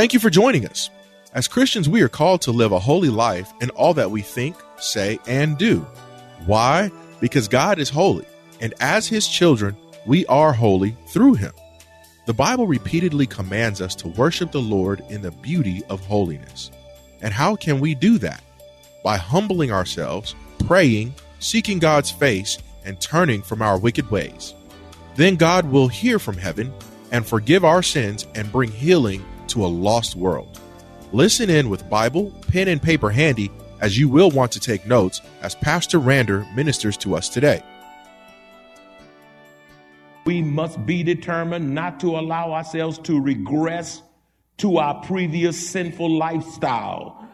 Thank you for joining us. As Christians, we are called to live a holy life in all that we think, say, and do. Why? Because God is holy, and as His children, we are holy through Him. The Bible repeatedly commands us to worship the Lord in the beauty of holiness. And how can we do that? By humbling ourselves, praying, seeking God's face, and turning from our wicked ways. Then God will hear from heaven and forgive our sins and bring healing to a lost world. Listen in with Bible, pen, and paper handy as you will want to take notes as Pastor Randall ministers to us today. We must be determined not to allow ourselves to regress to our previous sinful lifestyle,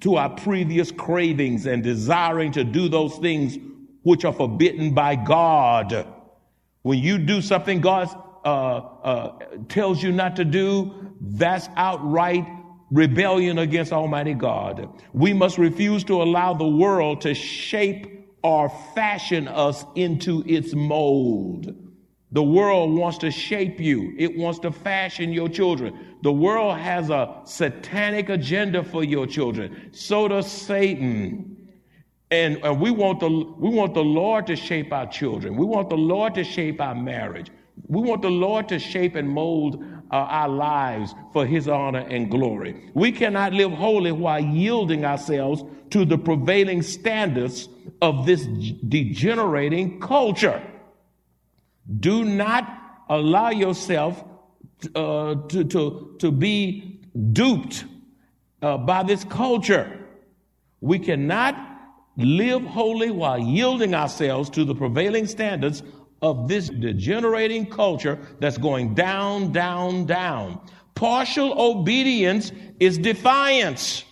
to our previous cravings and desiring to do those things which are forbidden by God. When you do something God uh, uh, tells you not to do, that's outright rebellion against Almighty God. We must refuse to allow the world to shape or fashion us into its mold. The world wants to shape you. It wants to fashion your children. The world has a satanic agenda for your children. So does Satan. And, and we want the we want the Lord to shape our children. We want the Lord to shape our marriage. We want the Lord to shape and mold uh, our lives for his honor and glory. We cannot live holy while yielding ourselves to the prevailing standards of this degenerating culture. Do not allow yourself uh, to, to, to be duped uh, by this culture. We cannot live holy while yielding ourselves to the prevailing standards of this degenerating culture that's going down, down, down. Partial obedience is defiance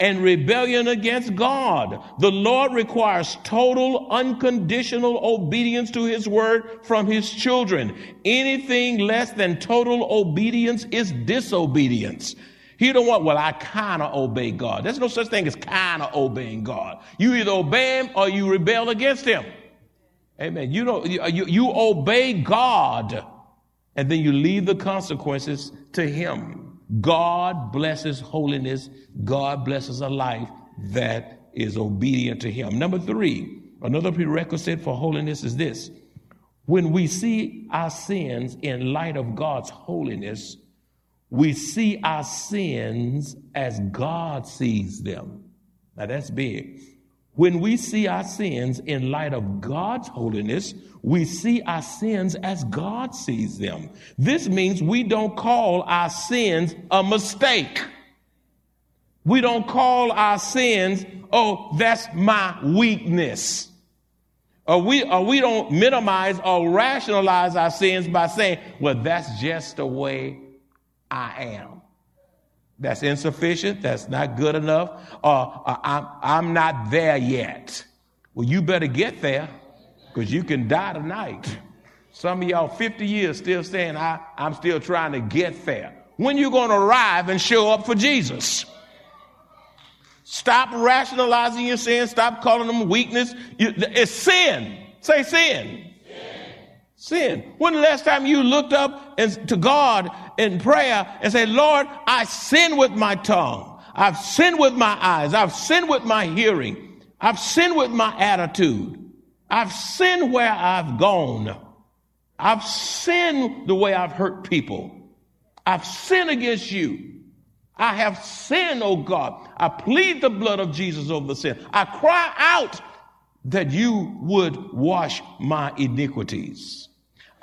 and rebellion against God. The Lord requires total, unconditional obedience to His word from His children. Anything less than total obedience is disobedience. He don't want, well, I kind of obey God. There's no such thing as kind of obeying God. You either obey Him or you rebel against Him. Amen. You don't, you, you obey God and then you leave the consequences to Him. God blesses holiness. God blesses a life that is obedient to Him. Number three, another prerequisite for holiness is this. When we see our sins in light of God's holiness, we see our sins as God sees them. Now that's big. When we see our sins in light of God's holiness, we see our sins as God sees them. This means we don't call our sins a mistake. We don't call our sins, oh, that's my weakness. Or we, or we don't minimize or rationalize our sins by saying, well, that's just the way I am. That's insufficient. That's not good enough. I'm, I'm not there yet. Well, you better get there because you can die tonight. Some of y'all 50 years still saying, I, I'm still trying to get there. When you going to arrive and show up for Jesus? Stop rationalizing your sin. Stop calling them weakness. You, it's sin. Say sin. Sin. When the last time you looked up and, to God in prayer and said, Lord, I sin with my tongue. I've sinned with my eyes. I've sinned with my hearing. I've sinned with my attitude. I've sinned where I've gone. I've sinned the way I've hurt people. I've sinned against you. I have sinned, oh God. I plead the blood of Jesus over the sin. I cry out that you would wash my iniquities.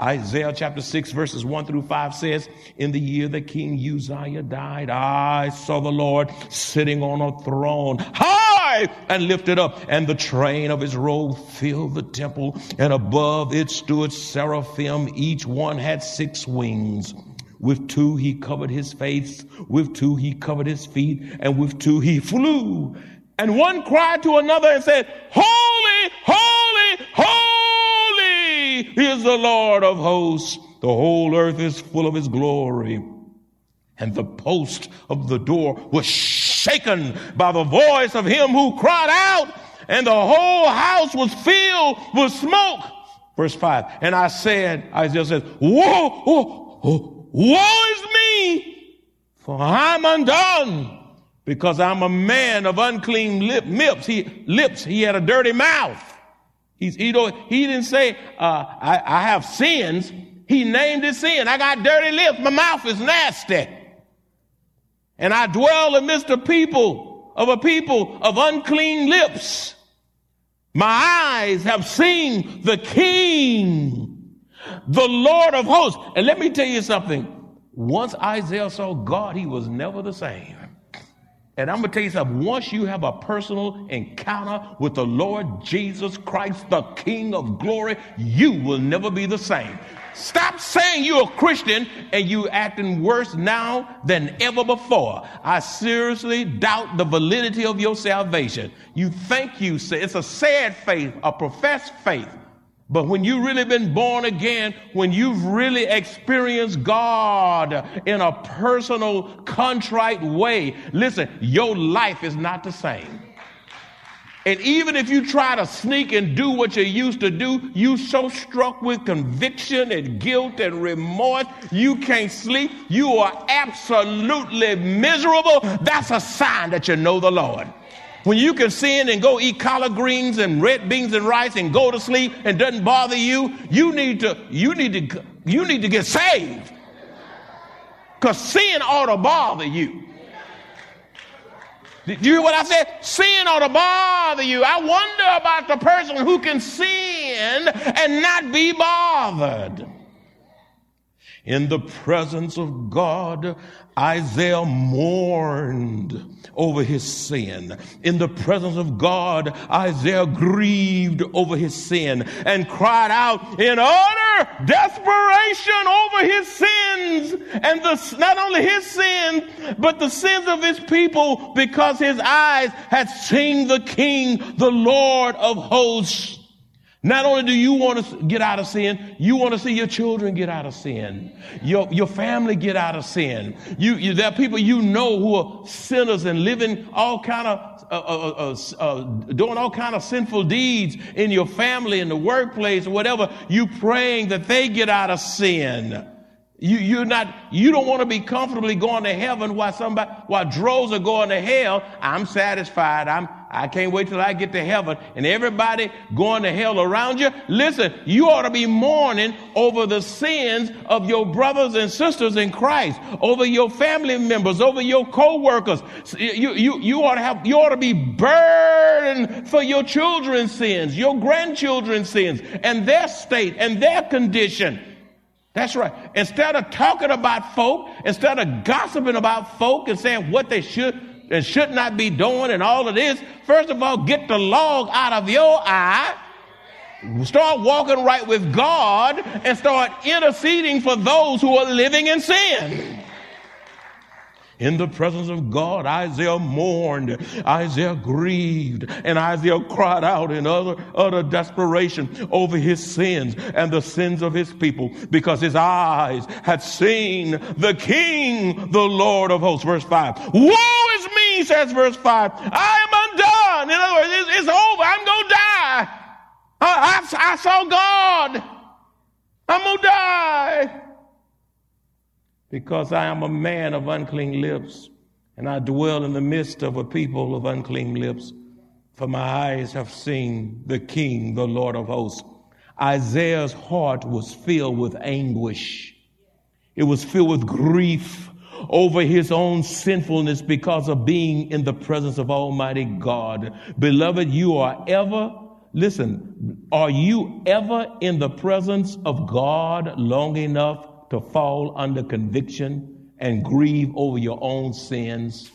Isaiah chapter 6 verses 1 through 5 says, In the year that King Uzziah died, I saw the Lord sitting on a throne high and lifted up, and the train of his robe filled the temple, and above it stood seraphim. Each one had six wings. With two he covered his face, with two he covered his feet, and with two he flew. And one cried to another and said, holy, holy is the Lord of hosts. The whole earth is full of his glory. And the post of the door was shaken by the voice of him who cried out, and the whole house was filled with smoke. Verse 5. And I said, Isaiah says, woe, woe, woe is me, for I'm undone, because I'm a man of unclean lip, lips. He, lips. He had a dirty mouth. He's, he, don't, he didn't say, uh, I, I have sins. He named his sin. I got dirty lips. My mouth is nasty. And I dwell amidst a people of a people of unclean lips. My eyes have seen the King, the Lord of hosts. And let me tell you something. Once Isaiah saw God, he was never the same. And I'm going to tell you something. Once you have a personal encounter with the Lord Jesus Christ, the King of glory, you will never be the same. Stop saying you're a Christian and you acting worse now than ever before. I seriously doubt the validity of your salvation. You think you say it's a sad faith, a professed faith. But when you've really been born again, when you've really experienced God in a personal, contrite way, listen, your life is not the same. And even if you try to sneak and do what you used to do, you so struck with conviction and guilt and remorse, you can't sleep. You are absolutely miserable. That's a sign that you know the Lord. When you can sin and go eat collard greens and red beans and rice and go to sleep and doesn't bother you, you need to, you need to, you need to get saved. Because sin ought to bother you. Did you hear what I said? Sin ought to bother you. I wonder about the person who can sin and not be bothered. In the presence of God, Isaiah mourned over his sin. In the presence of God, Isaiah grieved over his sin and cried out in utter desperation over his sins and the, not only his sins, but the sins of his people because his eyes had seen the King, the Lord of hosts. Not only do you want to get out of sin, you want to see your children get out of sin, your, your family get out of sin. You, you, there are people you know who are sinners and living all kind of, uh, uh, uh, uh, doing all kind of sinful deeds in your family, in the workplace, or whatever. You praying that they get out of sin. You, you're not, you don't want to be comfortably going to heaven while somebody, while droves are going to hell. I'm satisfied. I'm, I can't wait till I get to heaven and everybody going to hell around you. Listen, you ought to be mourning over the sins of your brothers and sisters in Christ, over your family members, over your co-workers. You, you, you ought to have, you ought to be burdened for your children's sins, your grandchildren's sins and their state and their condition. That's right. Instead of talking about folk, instead of gossiping about folk and saying what they should and should not be doing and all of this, first of all, get the log out of your eye. Start walking right with God and start interceding for those who are living in sin. In the presence of God, Isaiah mourned, Isaiah grieved, and Isaiah cried out in utter, utter desperation over his sins and the sins of his people because his eyes had seen the King, the Lord of hosts. Verse 5. Woe is me, says verse 5. I am undone. In other words, it's, it's over. I'm going to die. I, I, I saw God. I'm going to die because I am a man of unclean lips, and I dwell in the midst of a people of unclean lips. For my eyes have seen the King, the Lord of hosts. Isaiah's heart was filled with anguish. It was filled with grief over his own sinfulness because of being in the presence of Almighty God. Beloved, you are ever, listen, are you ever in the presence of God long enough to fall under conviction and grieve over your own sins.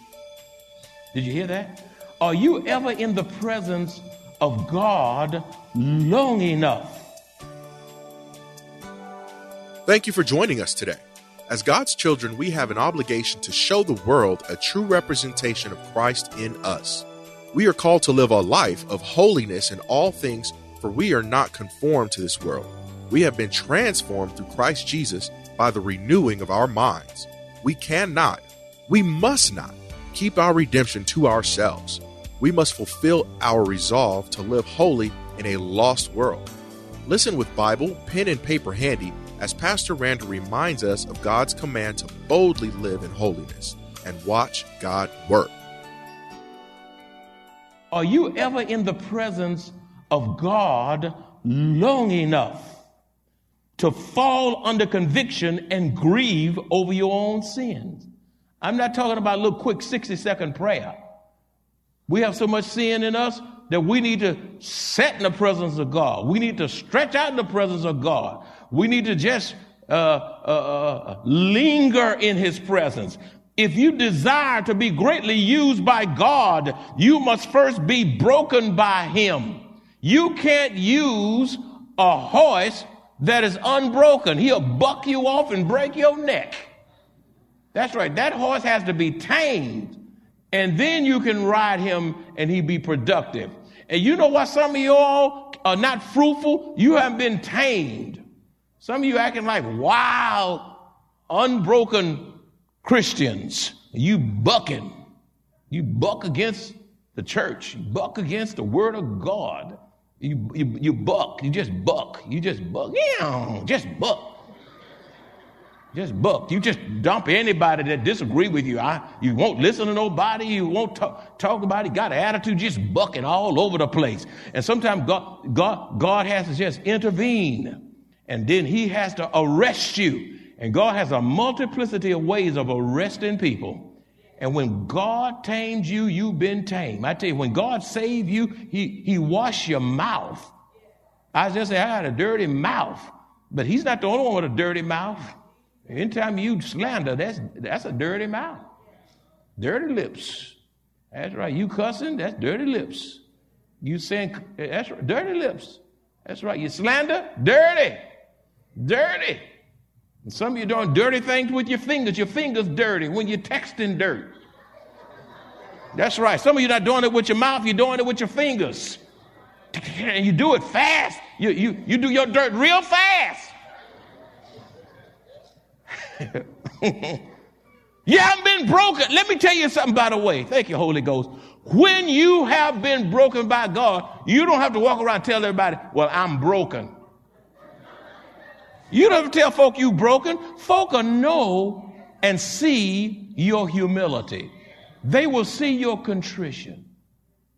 Did you hear that? Are you ever in the presence of God long enough? Thank you for joining us today. As God's children, we have an obligation to show the world a true representation of Christ in us. We are called to live a life of holiness in all things, for we are not conformed to this world. We have been transformed through Christ Jesus by the renewing of our minds. We cannot, we must not keep our redemption to ourselves. We must fulfill our resolve to live holy in a lost world. Listen with Bible, pen, and paper handy as Pastor Randall reminds us of God's command to boldly live in holiness and watch God work. Are you ever in the presence of God long enough to fall under conviction and grieve over your own sins? I'm not talking about a little quick 60 second prayer. We have so much sin in us that we need to set in the presence of God. We need to stretch out in the presence of God. We need to just uh, uh, uh, linger in His presence. If you desire to be greatly used by God, you must first be broken by Him. You can't use a horse that is unbroken. He'll buck you off and break your neck. That's right. That horse has to be tamed. And then you can ride him and he be productive. And you know what? Some of you all are not fruitful. You haven't been tamed. Some of you acting like wild, unbroken Christians. You bucking. You buck against the church. You buck against the word of God. You, you, you buck. You just buck. You just buck. Yeah, just buck. Just buck. You just dump anybody that disagree with you. I, you won't listen to nobody. You won't talk, talk about it. Got an attitude, just bucking all over the place. And sometimes God, God, God has to just intervene. And then he has to arrest you. And God has a multiplicity of ways of arresting people. And when God tames you, you've been tamed. I tell you, when God saved you, he, he washed your mouth. I just say I had a dirty mouth. But he's not the only one with a dirty mouth. Anytime you slander, that's that's a dirty mouth. Dirty lips. That's right. You cussing, that's dirty lips. You saying that's right, dirty lips. That's right. You slander, dirty. Dirty. And some of you doing dirty things with your fingers. Your fingers dirty when you're texting dirt. That's right. Some of you not doing it with your mouth, you're doing it with your fingers. And you do it fast. You, you, you do your dirt real fast. you haven't been broken. Let me tell you something, by the way. Thank you, Holy Ghost. When you have been broken by God, you don't have to walk around and tell everybody, well, I'm broken. You don't tell folk you broken. Folk will know and see your humility. They will see your contrition.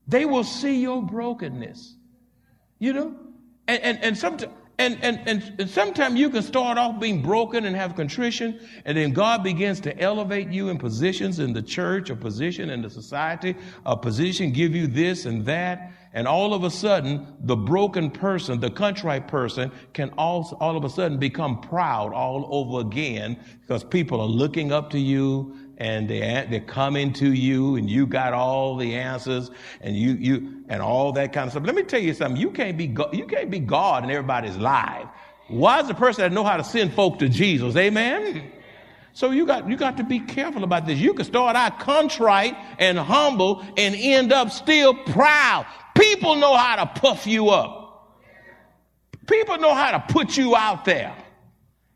They will see your brokenness. You know? And, and, and sometimes and, and, and sometimes you can start off being broken and have contrition, and then God begins to elevate you in positions in the church, a position in the society, a position give you this and that, and all of a sudden, the broken person, the contrite person, can all, all of a sudden become proud all over again because people are looking up to you and they, they're coming to you and you got all the answers and you, you, and all that kind of stuff. Let me tell you something. You can't be, you can't be God in everybody's life. Why is the person that know how to send folk to Jesus? Amen. So you got, you got to be careful about this. You can start out contrite and humble and end up still proud. People know how to puff you up. People know how to put you out there.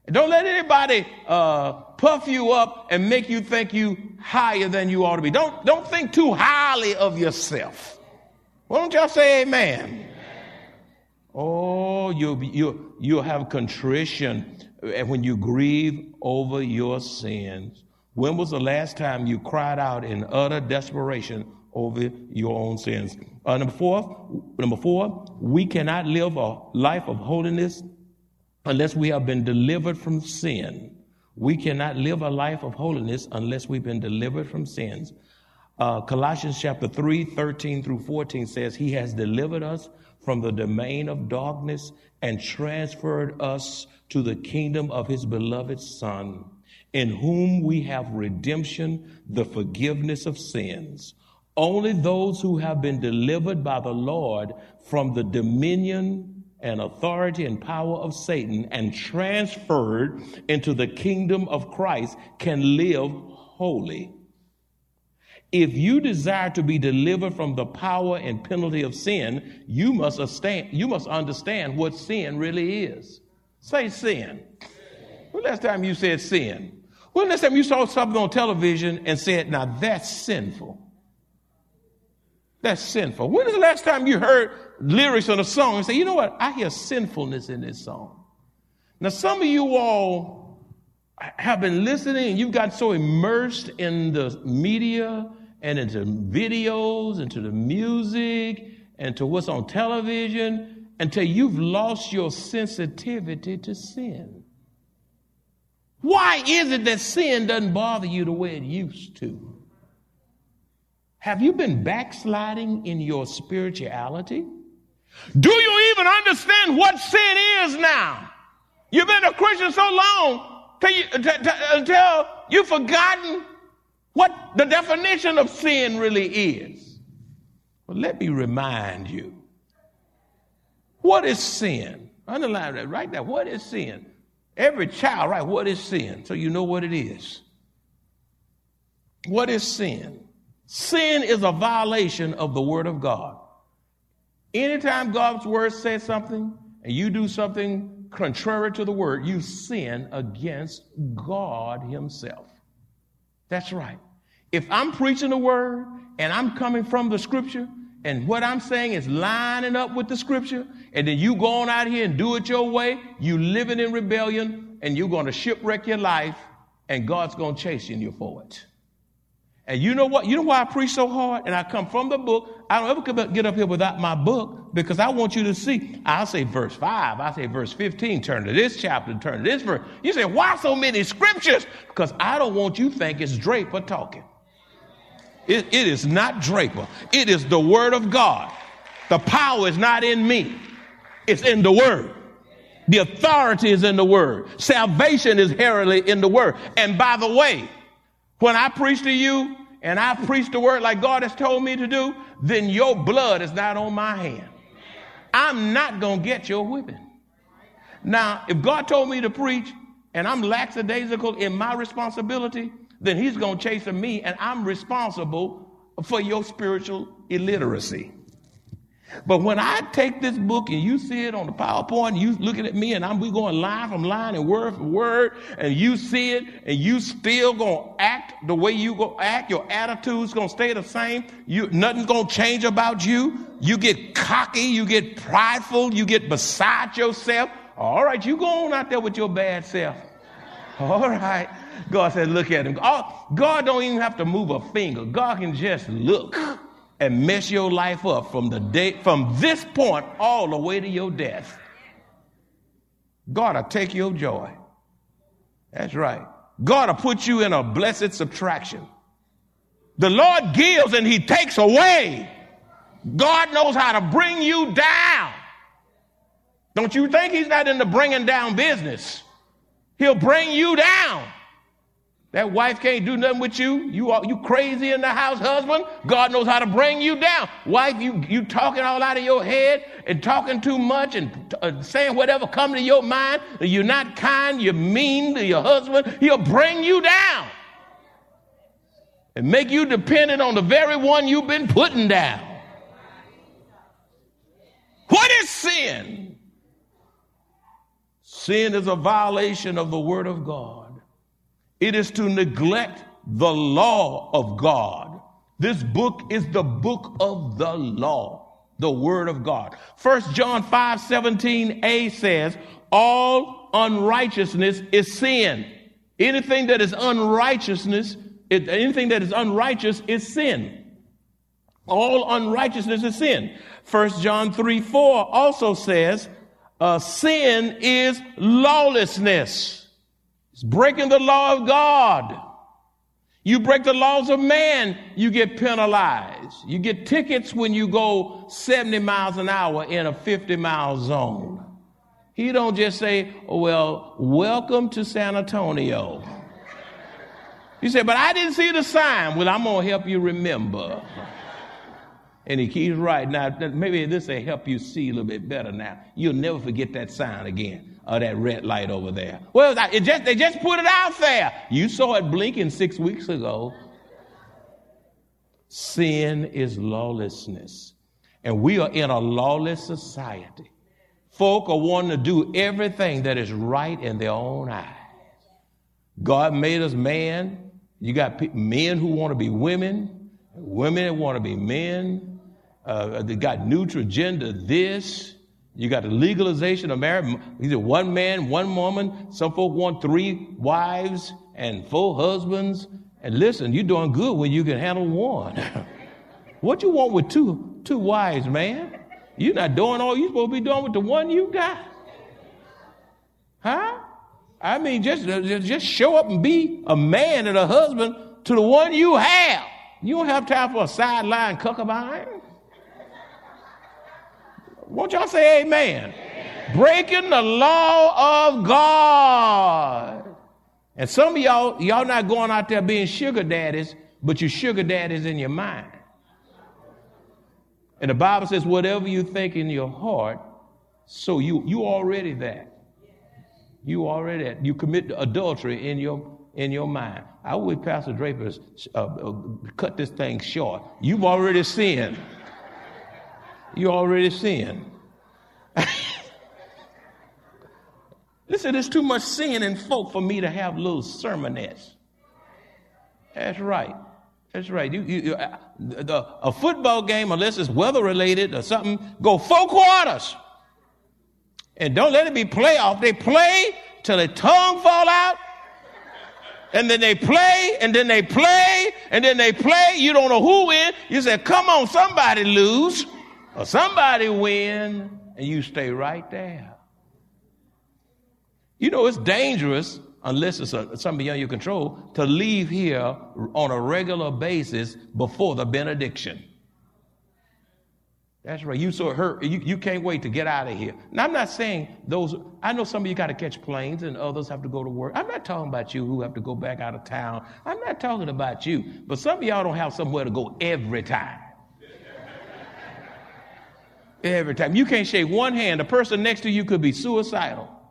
Don't let anybody uh, puff you up and make you think you higher than you ought to be. Don't, don't think too highly of yourself. Why don't y'all say amen? Oh, you'll, you'll, you'll have contrition when you grieve over your sins. When was the last time you cried out in utter desperation over your own sins? Uh, number four, number four, we cannot live a life of holiness unless we have been delivered from sin. We cannot live a life of holiness unless we've been delivered from sins. Uh, Colossians chapter 3, 13 through 14 says, He has delivered us from the domain of darkness and transferred us to the kingdom of His beloved Son, in whom we have redemption, the forgiveness of sins. Only those who have been delivered by the Lord from the dominion and authority and power of Satan and transferred into the kingdom of Christ can live holy. If you desire to be delivered from the power and penalty of sin, you must understand, you must understand what sin really is. Say sin. When last time you said sin? When last time you saw something on television and said, now that's sinful? That's sinful. When is the last time you heard lyrics on a song and say, you know what? I hear sinfulness in this song. Now, some of you all have been listening and you've got so immersed in the media and into videos, into the music, and to what's on television until you've lost your sensitivity to sin. Why is it that sin doesn't bother you the way it used to? Have you been backsliding in your spirituality? Do you even understand what sin is now? You've been a Christian so long you, until you've forgotten what the definition of sin really is. Well, let me remind you. What is sin? Underline that right there. What is sin? Every child, right? What is sin? So you know what it is. What is sin? Sin is a violation of the Word of God. Anytime God's Word says something and you do something contrary to the Word, you sin against God Himself. That's right. If I'm preaching the Word and I'm coming from the Scripture, and what I'm saying is lining up with the scripture, and then you go on out here and do it your way, you living in rebellion, and you're going to shipwreck your life, and God's going to chase you for it. And you know what? You know why I preach so hard? And I come from the book. I don't ever get up here without my book because I want you to see. I'll say verse 5. I'll say verse 15. Turn to this chapter. Turn to this verse. You say, why so many scriptures? Because I don't want you think it's Draper talking. It, it is not Draper. It is the word of God. The power is not in me. It's in the word. The authority is in the word. Salvation is heralded in the word. And by the way, when I preach to you and I preach the word like God has told me to do, then your blood is not on my hand. I'm not going to get your whipping. Now, if God told me to preach and I'm lackadaisical in my responsibility, then he's going to chase me and I'm responsible for your spiritual illiteracy. But when I take this book and you see it on the PowerPoint, you looking at me and I'm we going line from line and word from word, and you see it and you still gonna act the way you go act, your attitude's gonna stay the same. You nothing's gonna change about you. You get cocky, you get prideful, you get beside yourself. All right, you go on out there with your bad self. All right. God said, look at him. God don't even have to move a finger. God can just look and mess your life up from the day from this point all the way to your death. God will take your joy. That's right. God will put you in a blessed subtraction. The Lord gives and he takes away. God knows how to bring you down. Don't you think he's not in the bringing down business? He'll bring you down. That wife can't do nothing with you. You are you crazy in the house, husband. God knows how to bring you down. Wife, you you talking all out of your head and talking too much and uh, saying whatever come to your mind. You're not kind. You're mean to your husband. He'll bring you down and make you dependent on the very one you've been putting down. What is sin? Sin is a violation of the word of God. It is to neglect the law of God. This book is the book of the law, the word of God. First John 5 17a says, All unrighteousness is sin. Anything that is unrighteousness, anything that is unrighteous is sin. All unrighteousness is sin. First John 3 4 also says, uh, Sin is lawlessness. It's breaking the law of God. You break the laws of man, you get penalized. You get tickets when you go 70 miles an hour in a 50 mile zone. He don't just say, oh, well, welcome to San Antonio. He said, but I didn't see the sign. Well, I'm going to help you remember. And he keeps right. Now, maybe this will help you see a little bit better now. You'll never forget that sign again, or that red light over there. Well, it just, they just put it out there. You saw it blinking six weeks ago. Sin is lawlessness. And we are in a lawless society. Folk are wanting to do everything that is right in their own eyes. God made us man. You got men who want to be women, women that want to be men. Uh, they got neutral gender this. You got the legalization of marriage. Either one man, one woman. Some folk want three wives and four husbands. And listen, you're doing good when you can handle one. what you want with two two wives, man? You're not doing all you're supposed to be doing with the one you got. Huh? I mean, just, just show up and be a man and a husband to the one you have. You don't have time for a sideline cuckabine. Won't y'all say amen? amen? Breaking the law of God. And some of y'all, y'all not going out there being sugar daddies, but you're sugar daddies in your mind. And the Bible says, whatever you think in your heart, so you you already that. You already that. You commit adultery in your in your mind. I would Pastor Draper uh, uh, cut this thing short. You've already sinned. You already sinned. Listen, there's too much sin in folk for me to have little sermonettes. That's right. That's right. You, you, you, uh, the, a football game, unless it's weather related or something, go four quarters. And don't let it be playoff. They play till their tongue fall out. And then they play, and then they play, and then they play. You don't know who win. You say, come on, somebody lose or somebody win, and you stay right there. You know, it's dangerous unless it's a, something beyond your control, to leave here on a regular basis before the benediction. That's right. You so hurt. You, you can't wait to get out of here. Now, I'm not saying those, I know some of you got to catch planes and others have to go to work. I'm not talking about you who have to go back out of town. I'm not talking about you. But some of y'all don't have somewhere to go every time. Every time. You can't shake one hand. The person next to you could be suicidal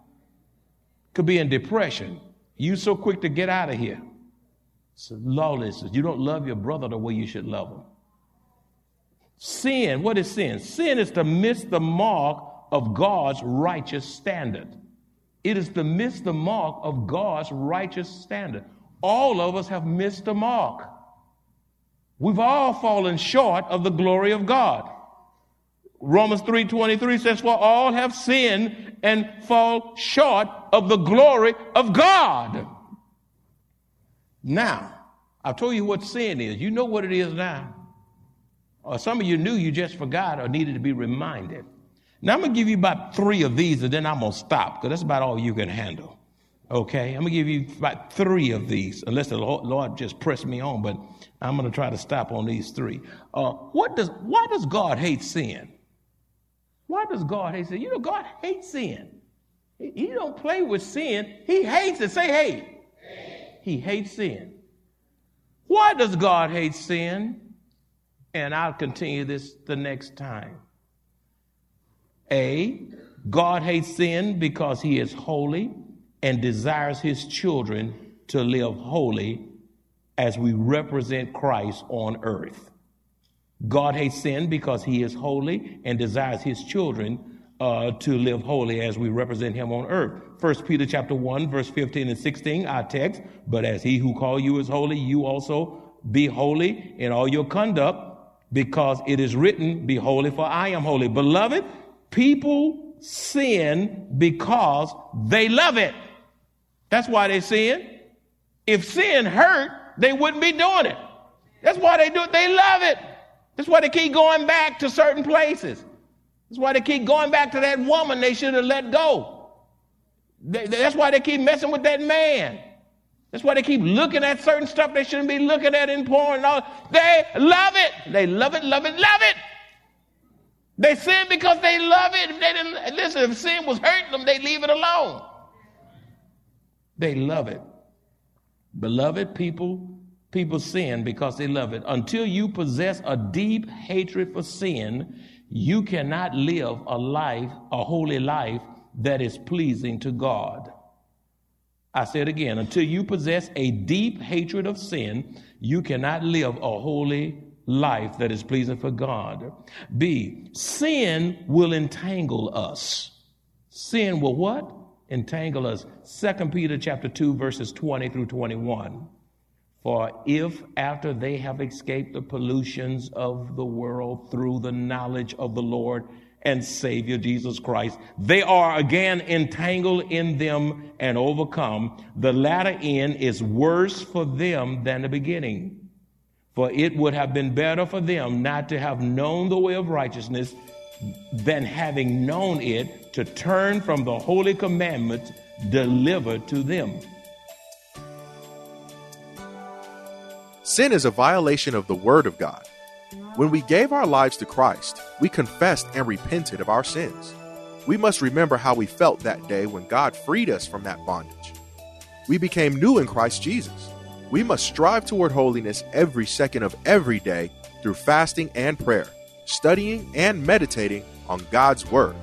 could be in depression. You so quick to get out of here. It's lawlessness. You don't love your brother the way you should love him. Sin, what is sin? Sin is to miss the mark of God's righteous standard. It is to miss the mark of God's righteous standard. All of us have missed the mark. We've all fallen short of the glory of God. Romans 3:23 says for all have sinned and fall short of the glory of God. Now, I've told you what sin is. You know what it is now. Or some of you knew you just forgot or needed to be reminded. Now I'm going to give you about 3 of these and then I'm going to stop because that's about all you can handle. Okay, I'm gonna give you about three of these, unless the Lord just press me on. But I'm gonna try to stop on these three. Uh, what does why does God hate sin? Why does God hate sin? You know, God hates sin. He, don't play with sin. He hates it. Say hate. He hates sin. Why does God hate sin? And I'll continue this the next time. A, God hates sin because he is holy and desires his children to live holy as we represent Christ on earth. God hates sin because he is holy and desires his children uh, to live holy as we represent him on earth. First Peter chapter 1, verse 15 and 16, our text, but as he who called you is holy, you also be holy in all your conduct, because it is written, Be holy, for I am holy. Beloved, people sin because they love it. That's why they sin. If sin hurt, they wouldn't be doing it. That's why they do it. They love it. That's why they keep going back to certain places. That's why they keep going back to that woman they should have let go. That's why they keep messing with that man. That's why they keep looking at certain stuff they shouldn't be looking at in porn and all. They love it. They love it, love it, love it. They sin because they love it. If they didn't listen, if sin was hurting them, they leave it alone. They love it. Beloved people People sin because they love it. Until you possess a deep hatred for sin, you cannot live a life, a holy life that is pleasing to God. I said again, until you possess a deep hatred of sin, you cannot live a holy life that is pleasing for God. B, sin will entangle us. Sin will what? Entangle us. Second Peter chapter 2 verses 20 through 21. For if after they have escaped the pollutions of the world through the knowledge of the Lord and Savior Jesus Christ, they are again entangled in them and overcome, the latter end is worse for them than the beginning. For it would have been better for them not to have known the way of righteousness than having known it to turn from the holy commandments delivered to them. Sin is a violation of the Word of God. When we gave our lives to Christ, we confessed and repented of our sins. We must remember how we felt that day when God freed us from that bondage. We became new in Christ Jesus. We must strive toward holiness every second of every day through fasting and prayer, studying and meditating on God's Word.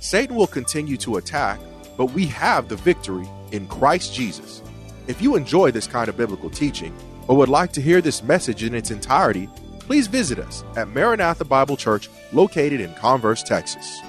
Satan will continue to attack, but we have the victory in Christ Jesus. If you enjoy this kind of biblical teaching, or would like to hear this message in its entirety, please visit us at Maranatha Bible Church located in Converse, Texas.